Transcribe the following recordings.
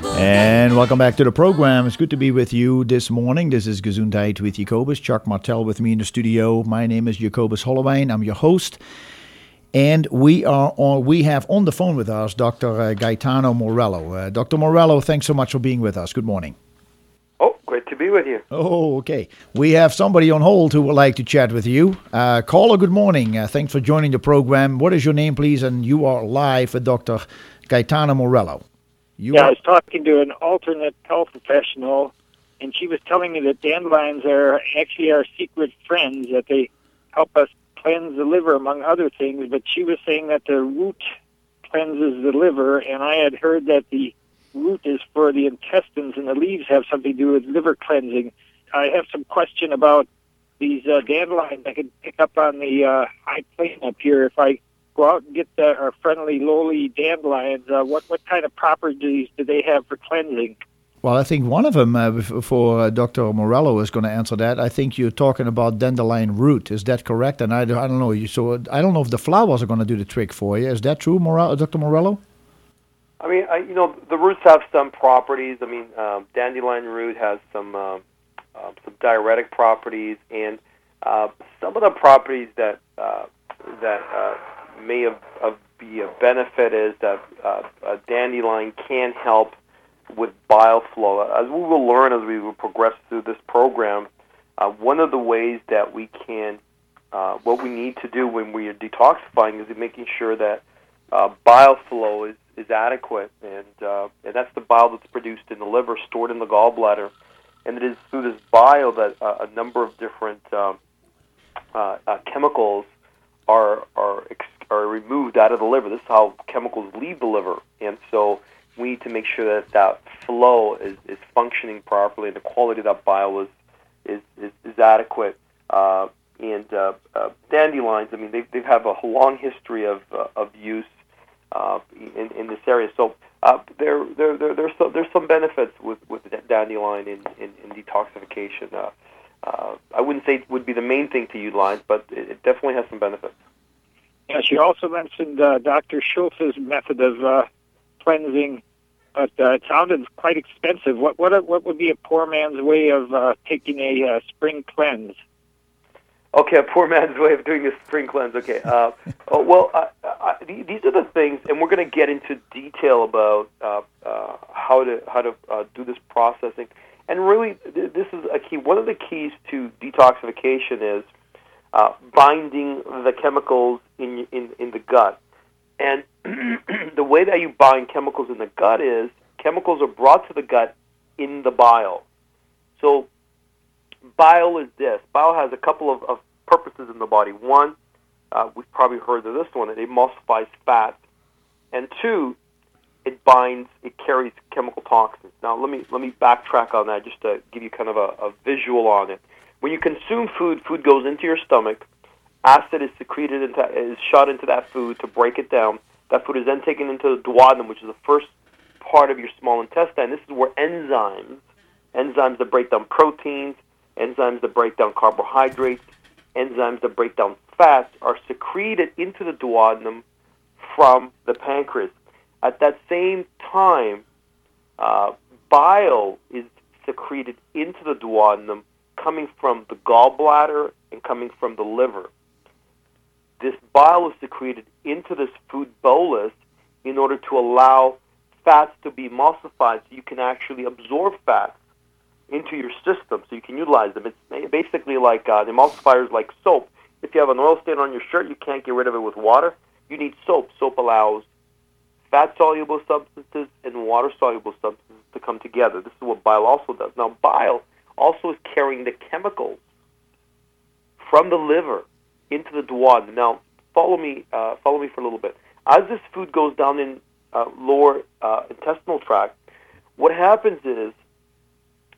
And welcome back to the program. It's good to be with you this morning. This is Gesundheit with Jacobus. Chuck Martel with me in the studio. My name is Jacobus Holloway. I'm your host. And we are on, we have on the phone with us Dr. Uh, Gaetano Morello. Uh, Dr. Morello, thanks so much for being with us. Good morning. Oh, great to be with you. Oh, okay. We have somebody on hold who would like to chat with you. Uh, caller, good morning. Uh, thanks for joining the program. What is your name, please? And you are live with Dr. Gaetano Morello. You yeah, are... I was talking to an alternate health professional, and she was telling me that dandelions are actually our secret friends, that they help us cleanse the liver, among other things. But she was saying that the root cleanses the liver, and I had heard that the root is for the intestines, and the leaves have something to do with liver cleansing. I have some question about these uh, dandelions. I could pick up on the uh, high plain up here if I go out and get the, our friendly lowly dandelions. Uh, what what kind of properties do they have for cleansing? Well, I think one of them uh, for uh, Dr. Morello is going to answer that. I think you're talking about dandelion root. Is that correct? And I, I don't know. You so I don't know if the flowers are going to do the trick for you. Is that true, Morello, Dr. Morello? I mean, I, you know, the roots have some properties. I mean, um, dandelion root has some uh, uh, some diuretic properties, and uh, some of the properties that uh, that uh, may have be a benefit is that uh, a dandelion can help with bile flow. As we will learn as we will progress through this program, uh, one of the ways that we can, uh, what we need to do when we are detoxifying is making sure that uh, bile flow is, is adequate, and uh, and that's the bile that's produced in the liver, stored in the gallbladder, and it is through this bile that uh, a number of different um, chemicals are are are removed out of the liver. This is how chemicals leave the liver, and so we need to make sure that that flow is, is functioning properly and the quality of that bile is is, is, is adequate. Uh, and uh, uh, dandelions, I mean, they they have a long history of uh, of use uh, in in this area. So uh, there there there there's some, there's some benefits with with dandelion in in, in detoxification. Uh, uh, I wouldn't say it would be the main thing to utilize, but it, it definitely has some benefits. Yeah, she also mentioned uh, Dr. Schulze's method of uh, cleansing, but uh, it sounded quite expensive. What what what would be a poor man's way of uh, taking a uh, spring cleanse? Okay, a poor man's way of doing a spring cleanse. Okay. Uh, oh, well, uh, uh, these are the things, and we're going to get into detail about uh, uh, how to how to uh, do this processing. And really, th- this is a key. One of the keys to detoxification is uh, binding the chemicals in in, in the gut. And the way that you bind chemicals in the gut is chemicals are brought to the gut in the bile. So bile is this. Bile has a couple of, of purposes in the body. One, uh, we've probably heard of this one, it emulsifies fat. And two, it binds, it carries chemical toxins. Now, let me let me backtrack on that just to give you kind of a, a visual on it. When you consume food, food goes into your stomach. Acid is secreted into is shot into that food to break it down. That food is then taken into the duodenum, which is the first part of your small intestine. This is where enzymes, enzymes that break down proteins, enzymes that break down carbohydrates, enzymes that break down fats, are secreted into the duodenum from the pancreas. At that same time, uh, bile is secreted into the duodenum coming from the gallbladder and coming from the liver. This bile is secreted into this food bolus in order to allow fats to be emulsified so you can actually absorb fats into your system so you can utilize them. It's basically like uh, emulsifiers like soap. If you have an oil stain on your shirt, you can't get rid of it with water. You need soap. Soap allows fat soluble substances and water soluble substances to come together. This is what bile also does. Now, bile also is carrying the chemicals from the liver into the duodenum. Now, follow me, uh, follow me for a little bit. As this food goes down in uh, lower uh, intestinal tract, what happens is,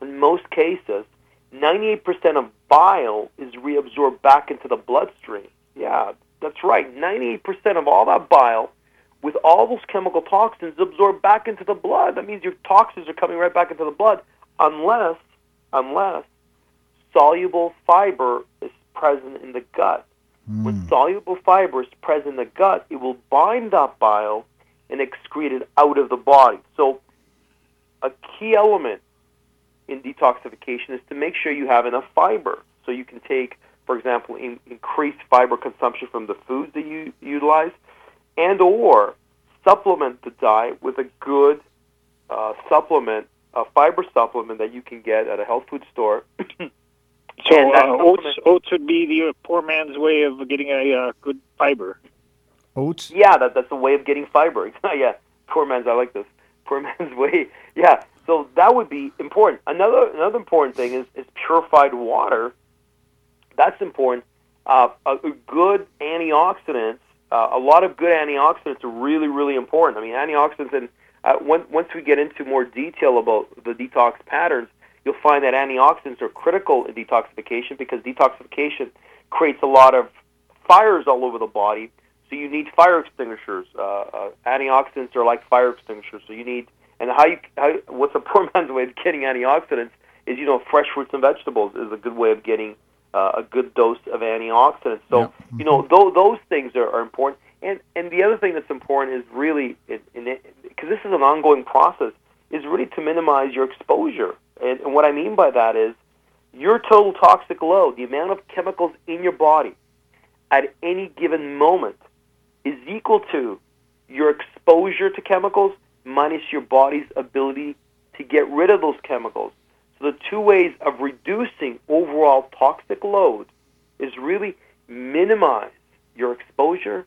in most cases, 98% of bile is reabsorbed back into the bloodstream. Yeah, that's right. 98% of all that bile, with all those chemical toxins, is absorbed back into the blood. That means your toxins are coming right back into the blood, unless, unless soluble fiber is present in the gut. Mm. When soluble fiber is present in the gut, it will bind that bile and excrete it out of the body. So a key element in detoxification is to make sure you have enough fiber. So you can take, for example, in, increased fiber consumption from the foods that you utilize, and or supplement the diet with a good uh, supplement, a fiber supplement that you can get at a health food store. so uh, oats, oats would be the poor man's way of getting a uh, good fiber. Oats. Yeah, that, that's a way of getting fiber. yeah, poor man's. I like this. Poor man's way. Yeah, so that would be important. Another another important thing is, is purified water. That's important. Uh, a, a good antioxidants. Uh, a lot of good antioxidants are really really important. I mean, antioxidants and uh, when, once we get into more detail about the detox patterns, you'll find that antioxidants are critical in detoxification because detoxification creates a lot of fires all over the body. So you need fire extinguishers. Uh, uh, antioxidants are like fire extinguishers. So you need and how you how what's a poor man's way of getting antioxidants is you know fresh fruits and vegetables is a good way of getting uh, a good dose of antioxidants. So yep. you know those those things are, are important. And and the other thing that's important is really because this is an ongoing process is really to minimize your exposure. And, and what I mean by that is your total toxic load, the amount of chemicals in your body at any given moment, is equal to your exposure to chemicals minus your body's ability to get rid of those chemicals. So the two ways of reducing overall toxic load is really minimize your exposure,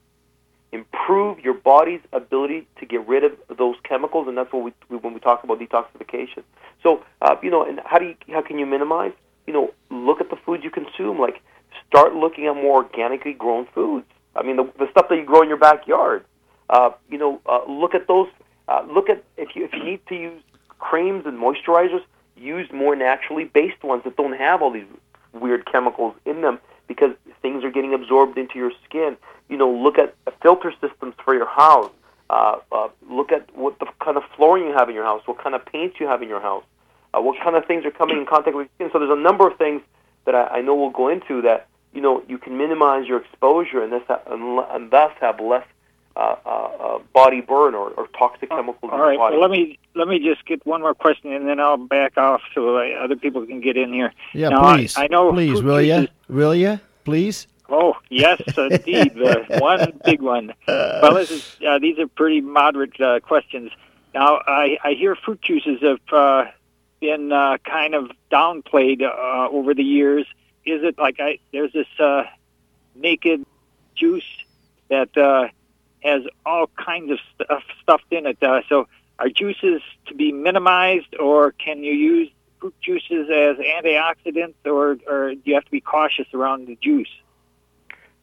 improve your body's ability to get rid of those chemicals, and that's what we when we talk about detoxification. So uh, you know, and how do you how can you minimize? You know, look at the food you consume. Like start looking at more organically grown foods. I mean, the, the stuff that you grow in your backyard. Uh, you know, uh, look at those uh, look at if you if you need to use creams and moisturizers, use more naturally based ones that don't have all these weird chemicals in them because things are getting absorbed into your skin. You know, look at filter systems for your house. Uh, uh, look at what the kind of flooring you have in your house, what kind of paint you have in your house, uh, what kind of things are coming in contact with your skin. So there's a number of things that I, I know we'll go into that you know you can minimize your exposure and, this, and thus have less uh, uh, uh, body burn or, or toxic oh, chemicals. All right. Well, let me let me just get one more question, and then I'll back off so other people can get in here. Yeah, now, please. I, I, know. Please, will you? Will you? Please. Oh yes, indeed. one big one. Well, this is, uh, these are pretty moderate uh, questions. Now, I, I hear fruit juices have uh, been uh, kind of downplayed uh, over the years. Is it like I? There's this uh, naked juice that uh, has all kinds of stuff stuffed in it. Uh, so, are juices to be minimized, or can you use fruit juices as antioxidants, or, or do you have to be cautious around the juice?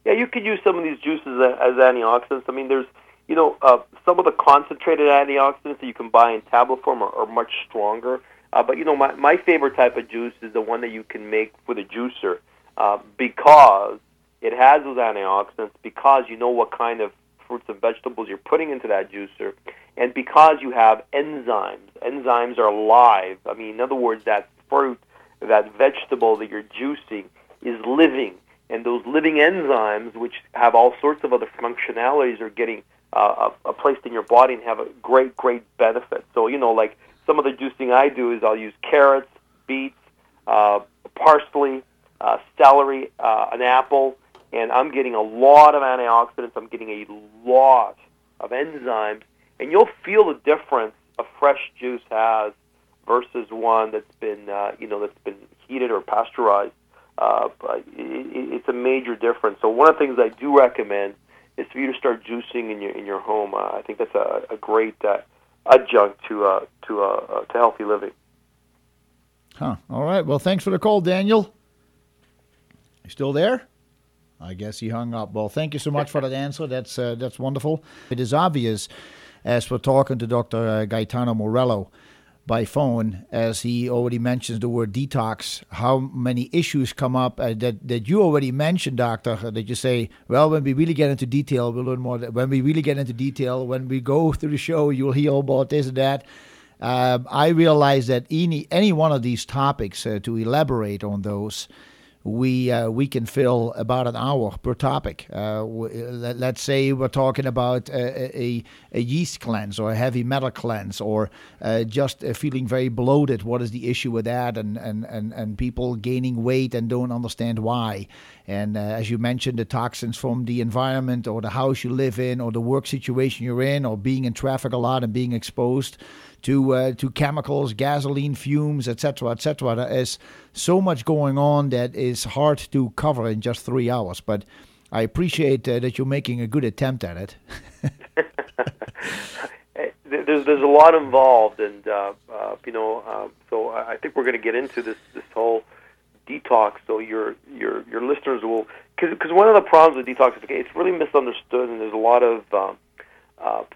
Yeah, you could use some of these juices as antioxidants. I mean, there's, you know, uh, some of the concentrated antioxidants that you can buy in tablet form are, are much stronger. Uh, but you know, my my favorite type of juice is the one that you can make with a juicer uh, because it has those antioxidants. Because you know what kind of fruits and vegetables you're putting into that juicer, and because you have enzymes, enzymes are alive. I mean, in other words, that fruit, that vegetable that you're juicing is living, and those living enzymes, which have all sorts of other functionalities, are getting uh, uh, placed in your body and have a great, great benefit. So, you know, like some of the juicing I do is I'll use carrots, beets, uh, parsley, uh, celery, uh, an apple, and I'm getting a lot of antioxidants. I'm getting a lot of enzymes, and you'll feel the difference a fresh juice has versus one that's been, uh, you know, that's been heated or pasteurized. Uh, it, it's a major difference. So one of the things I do recommend is for you to start juicing in your in your home. Uh, I think that's a, a great uh, adjunct to uh, to uh, uh, to healthy living. Huh. All right. Well, thanks for the call, Daniel. You still there? I guess he hung up. Well, thank you so much for that answer. That's uh, that's wonderful. It is obvious, as we're talking to Dr. Uh, Gaetano Morello by phone, as he already mentions the word detox, how many issues come up uh, that that you already mentioned, Doctor. Uh, that you say, well, when we really get into detail, we'll learn more. When we really get into detail, when we go through the show, you'll hear about this and that. Uh, I realize that any any one of these topics uh, to elaborate on those we uh, we can fill about an hour per topic. Uh, let, us say we're talking about a, a, a, yeast cleanse or a heavy metal cleanse or uh, just uh, feeling very bloated. What is the issue with that? And, and, and, and people gaining weight and don't understand why. And uh, as you mentioned, the toxins from the environment or the house you live in or the work situation you're in or being in traffic a lot and being exposed to uh, to chemicals, gasoline fumes, etc., etc. There is so much going on that is hard to cover in just three hours. But I appreciate uh, that you're making a good attempt at it. there's there's a lot involved, and uh, uh, you know, uh, so I think we're going to get into this this whole detox. So your your your listeners will because one of the problems with detoxification it's really misunderstood, and there's a lot of um, uh,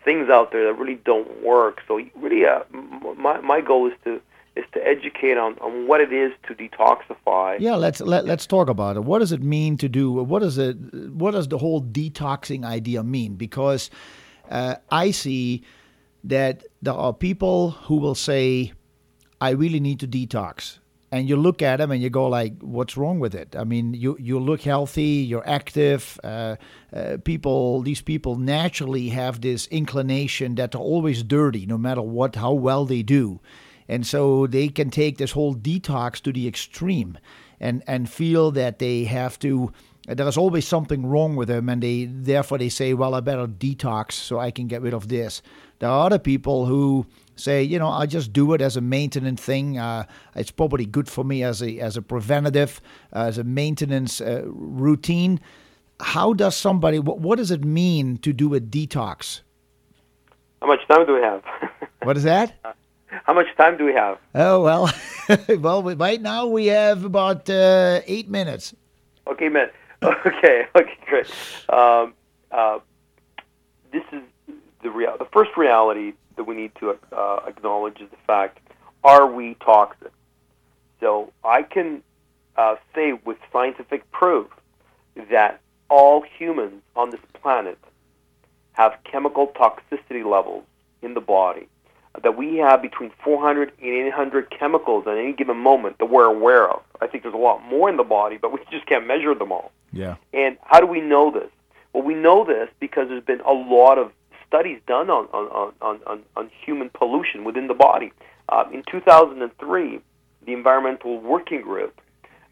things out there that really don't work. So really, uh, my my goal is to is to educate on, on what it is to detoxify. Yeah, let's let, let's talk about it. What does it mean to do? What does it? What does the whole detoxing idea mean? Because uh, I see that there are people who will say, "I really need to detox," and you look at them and you go like, "What's wrong with it?" I mean, you you look healthy, you're active. Uh, uh, people, these people naturally have this inclination that they're always dirty, no matter what, how well they do, and so they can take this whole detox to the extreme, and and feel that they have to. There's always something wrong with them, and they therefore they say, "Well, I better detox so I can get rid of this." There are other people who say, you know, I just do it as a maintenance thing. Uh, it's probably good for me as a as a preventative, uh, as a maintenance uh, routine. How does somebody? What, what does it mean to do a detox? How much time do we have? what is that? How much time do we have? Oh well, well right now we have about uh, eight minutes. Okay, man. Okay, okay, great. Um, uh, this is the real. The first reality that we need to uh, acknowledge is the fact: Are we toxic? So I can uh, say with scientific proof that all humans on this planet have chemical toxicity levels in the body. That we have between 400 and 800 chemicals at any given moment that we're aware of. I think there's a lot more in the body, but we just can't measure them all. Yeah. And how do we know this? Well, we know this because there's been a lot of studies done on, on, on, on, on human pollution within the body. Uh, in 2003, the Environmental Working Group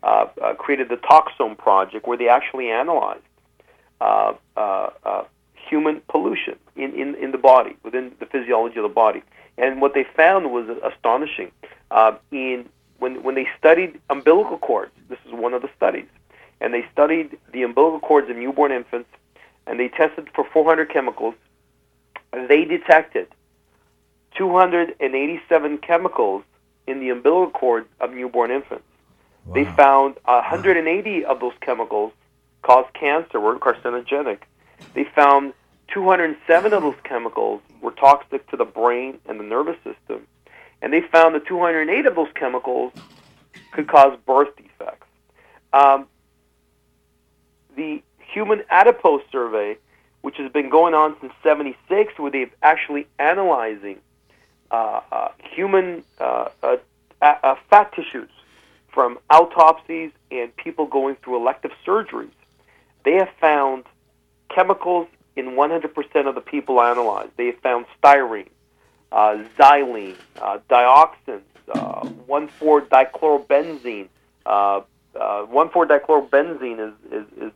uh, uh, created the Toxome Project, where they actually analyzed uh, uh, uh, human pollution in, in, in the body, within the physiology of the body. And what they found was astonishing. in when, when they studied umbilical cords, this is one of the studies, and they studied the umbilical cords of newborn infants, and they tested for 400 chemicals they detected 287 chemicals in the umbilical cord of newborn infants. Wow. They found 180 of those chemicals cause cancer, were carcinogenic. They found 207 of those chemicals were toxic to the brain and the nervous system. And they found that 208 of those chemicals could cause birth defects. Um, the Human Adipose Survey which has been going on since 76, where they've actually analyzing uh, uh, human uh, uh, uh, fat tissues from autopsies and people going through elective surgeries. They have found chemicals in 100% of the people analyzed. They have found styrene, uh, xylene, dioxins, 1,4-dichlorobenzene. 1,4-dichlorobenzene is, is, is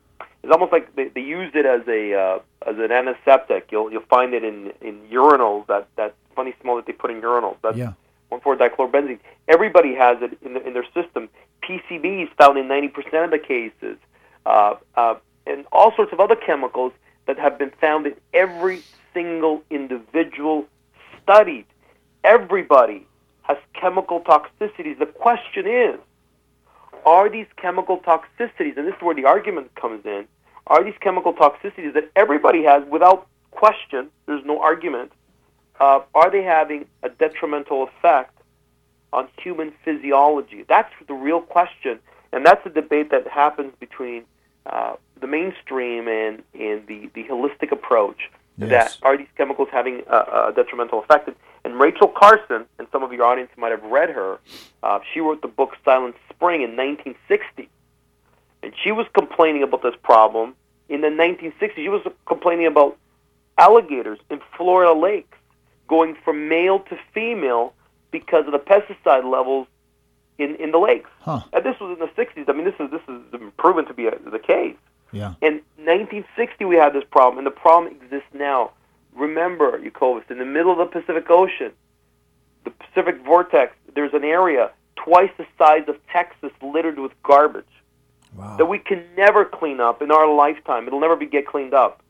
it's almost like they, they used it as a uh, as an antiseptic. You'll you'll find it in in urinals that that funny smell that they put in urinals. That's yeah. one four dichlorobenzene. Everybody has it in, the, in their system. PCBs found in ninety percent of the cases, uh, uh, and all sorts of other chemicals that have been found in every single individual studied. Everybody has chemical toxicities. The question is, are these chemical toxicities, and this is where the argument comes in, are these chemical toxicities that everybody has without question, there's no argument, uh, are they having a detrimental effect on human physiology? That's the real question, and that's the debate that happens between uh, the mainstream and, and the, the holistic approach. Yes. That are these chemicals having a, a detrimental effect? And Rachel Carson, and some of your audience might have read her, uh, she wrote the book Silent Spring in 1960 and she was complaining about this problem in the 1960s. She was complaining about alligators in Florida lakes going from male to female because of the pesticide levels in, in the lakes. Huh. And this was in the 60s. I mean, this is this is proven to be a, the case. Yeah. In 1960, we had this problem, and the problem exists now. Remember, Jacobus, in the middle of the Pacific Ocean, the Pacific vortex, there's an area twice the size of Texas littered with garbage Wow. that we can never clean up in our lifetime. It'll never be get cleaned up.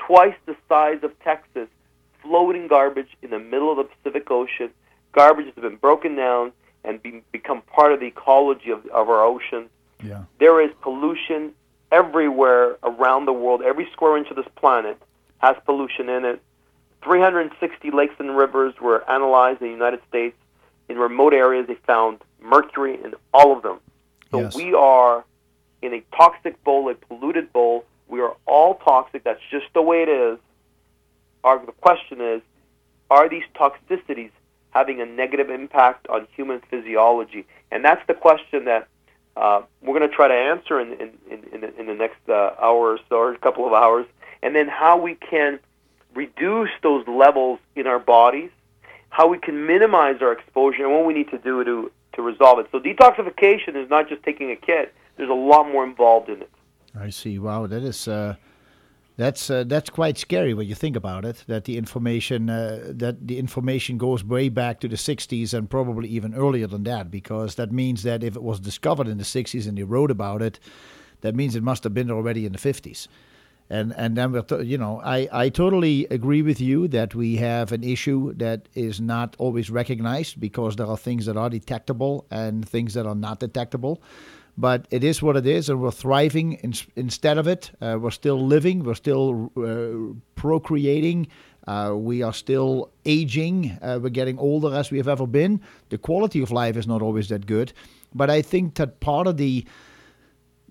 Twice the size of Texas, floating garbage in the middle of the Pacific Ocean. Garbage has been broken down and be, become part of the ecology of, of our ocean. Yeah. There is pollution everywhere around the world. Every square inch of this planet has pollution in it. 360 lakes and rivers were analyzed in the United States. In remote areas, they found mercury in all of them. So Yes. we are in a toxic bowl, a polluted bowl. We are all toxic. That's just the way it is. Our, the question is, are these toxicities having a negative impact on human physiology? And that's the question that uh, we're going to try to answer in, in, in, in, the, next uh, hour or so, or a couple of hours. And then how we can reduce those levels in our bodies, how we can minimize our exposure, and what we need to do to, to resolve it. So detoxification is not just taking a kit. There's a lot more involved in it. I see. Wow, that is uh, that's uh, that's quite scary when you think about it. That the information uh, that the information goes way back to the 60s and probably even earlier than that, because that means that if it was discovered in the 60s and they wrote about it, that means it must have been already in the 50s. And and then we're you know I, I totally agree with you that we have an issue that is not always recognized because there are things that are detectable and things that are not detectable but it is what it is, and we're thriving in, instead of it. Uh, we're still living, we're still uh, procreating, uh, we are still aging, uh, we're getting older as we have ever been. The quality of life is not always that good, but I think that part of the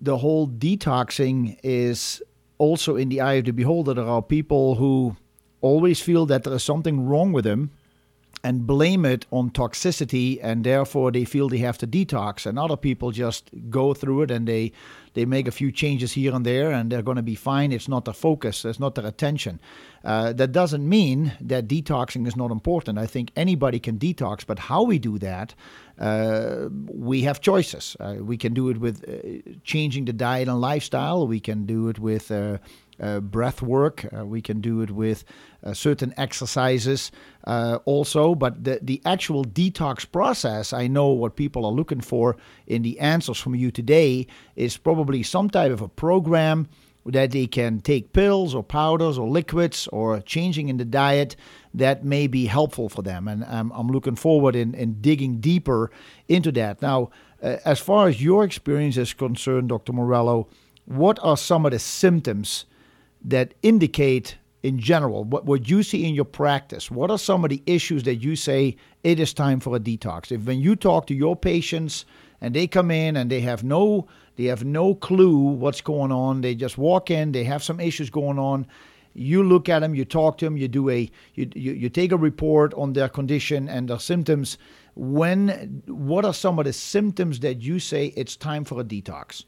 the whole detoxing is also in the eye of the beholder. There are people who always feel that there is something wrong with them and blame it on toxicity and therefore they feel they have to detox. And other people just go through it and they they make a few changes here and there and they're going to be fine. It's not their focus it's not their attention. Uh, that doesn't mean that detoxing is not important. I think anybody can detox but how we do that uh, we have choices. Uh, we can do it with uh, changing the diet and lifestyle. We can do it with uh, breath work. Uh, we can do it with uh, certain exercises uh, also. But the, the actual detox process, I know what people are looking for in the answers from you today is probably some type of a program that they can take pills or powders or liquids or changing in the diet that may be helpful for them. And I'm, I'm looking forward in, in digging deeper into that. Now, uh, as far as your experience is concerned, Dr. Morello, what are some of the symptoms that indicate in general what, what you see in your practice? What are some of the issues that you say it is time for a detox if when you talk to your patients and they come in and they have no they have no clue what's going on they just walk in they have some issues going on you look at them you talk to them you do a you, you, you take a report on their condition and their symptoms. When what are some of the symptoms that you say it's time for a detox?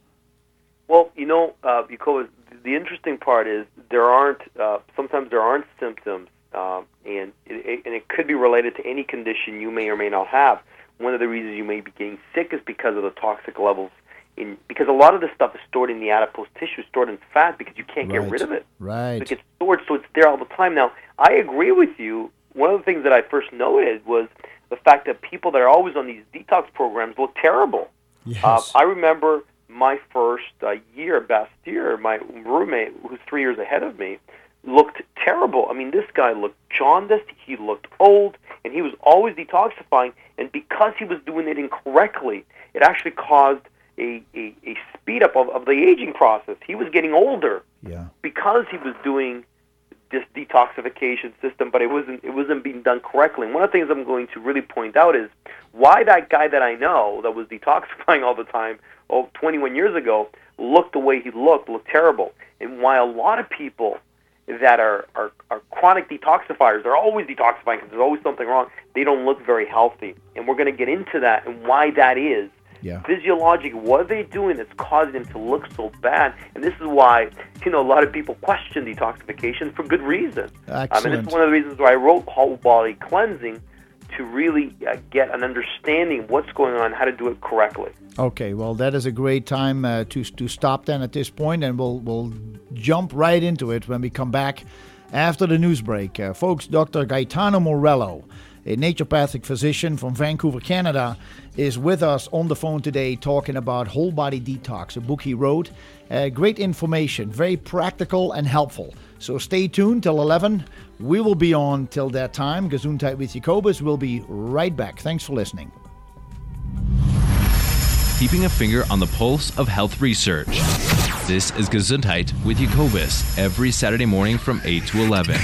Well, you know, uh, because the interesting part is there aren't uh, sometimes there aren't symptoms, um, and it, it, and it could be related to any condition you may or may not have. One of the reasons you may be getting sick is because of the toxic levels in because a lot of this stuff is stored in the adipose tissue, stored in fat because you can't get rid of it. right It gets stored, so it's there all the time. Now, I agree with you. One of the things that I first noted was the fact that people that are always on these detox programs look terrible. yes Uh, I remember my first uh, year, best year, my roommate, who's three years ahead of me, looked terrible. I mean, this guy looked jaundiced. He looked old, and he was always detoxifying. And because he was doing it incorrectly, it actually caused a, a, a speed up of, of the aging process. He was getting older yeah because he was doing detoxification system, but it wasn't it wasn't being done correctly. And one of the things I'm going to really point out is why that guy that I know that was detoxifying all the time, oh, 21 years ago, looked the way he looked, looked terrible, and why a lot of people that are are, are chronic detoxifiers, they're always detoxifying because there's always something wrong. They don't look very healthy, and we're going to get into that and why that is. Yeah. Physiologic, what are they doing that's causing them to look so bad? And this is why, you know, a lot of people question detoxification for good reason. Excellent. I mean, it's one of the reasons why I wrote Whole Body Cleansing to really uh, get an understanding of what's going on, how to do it correctly. Okay, well, that is a great time uh, to to stop then at this point, and we'll we'll jump right into it when we come back after the news break. Uh, folks, Dr. Gaetano Morello, a naturopathic physician from Vancouver, Canada, is with us on the phone today talking about whole body detox, a book he wrote. Uh, great information, very practical and helpful. So stay tuned till 11. We will be on till that time. Gesundheit with Jacobus will be right back. Thanks for listening. Keeping a finger on the pulse of health research. This is Gesundheit with Jacobus every Saturday morning from 8 to 11.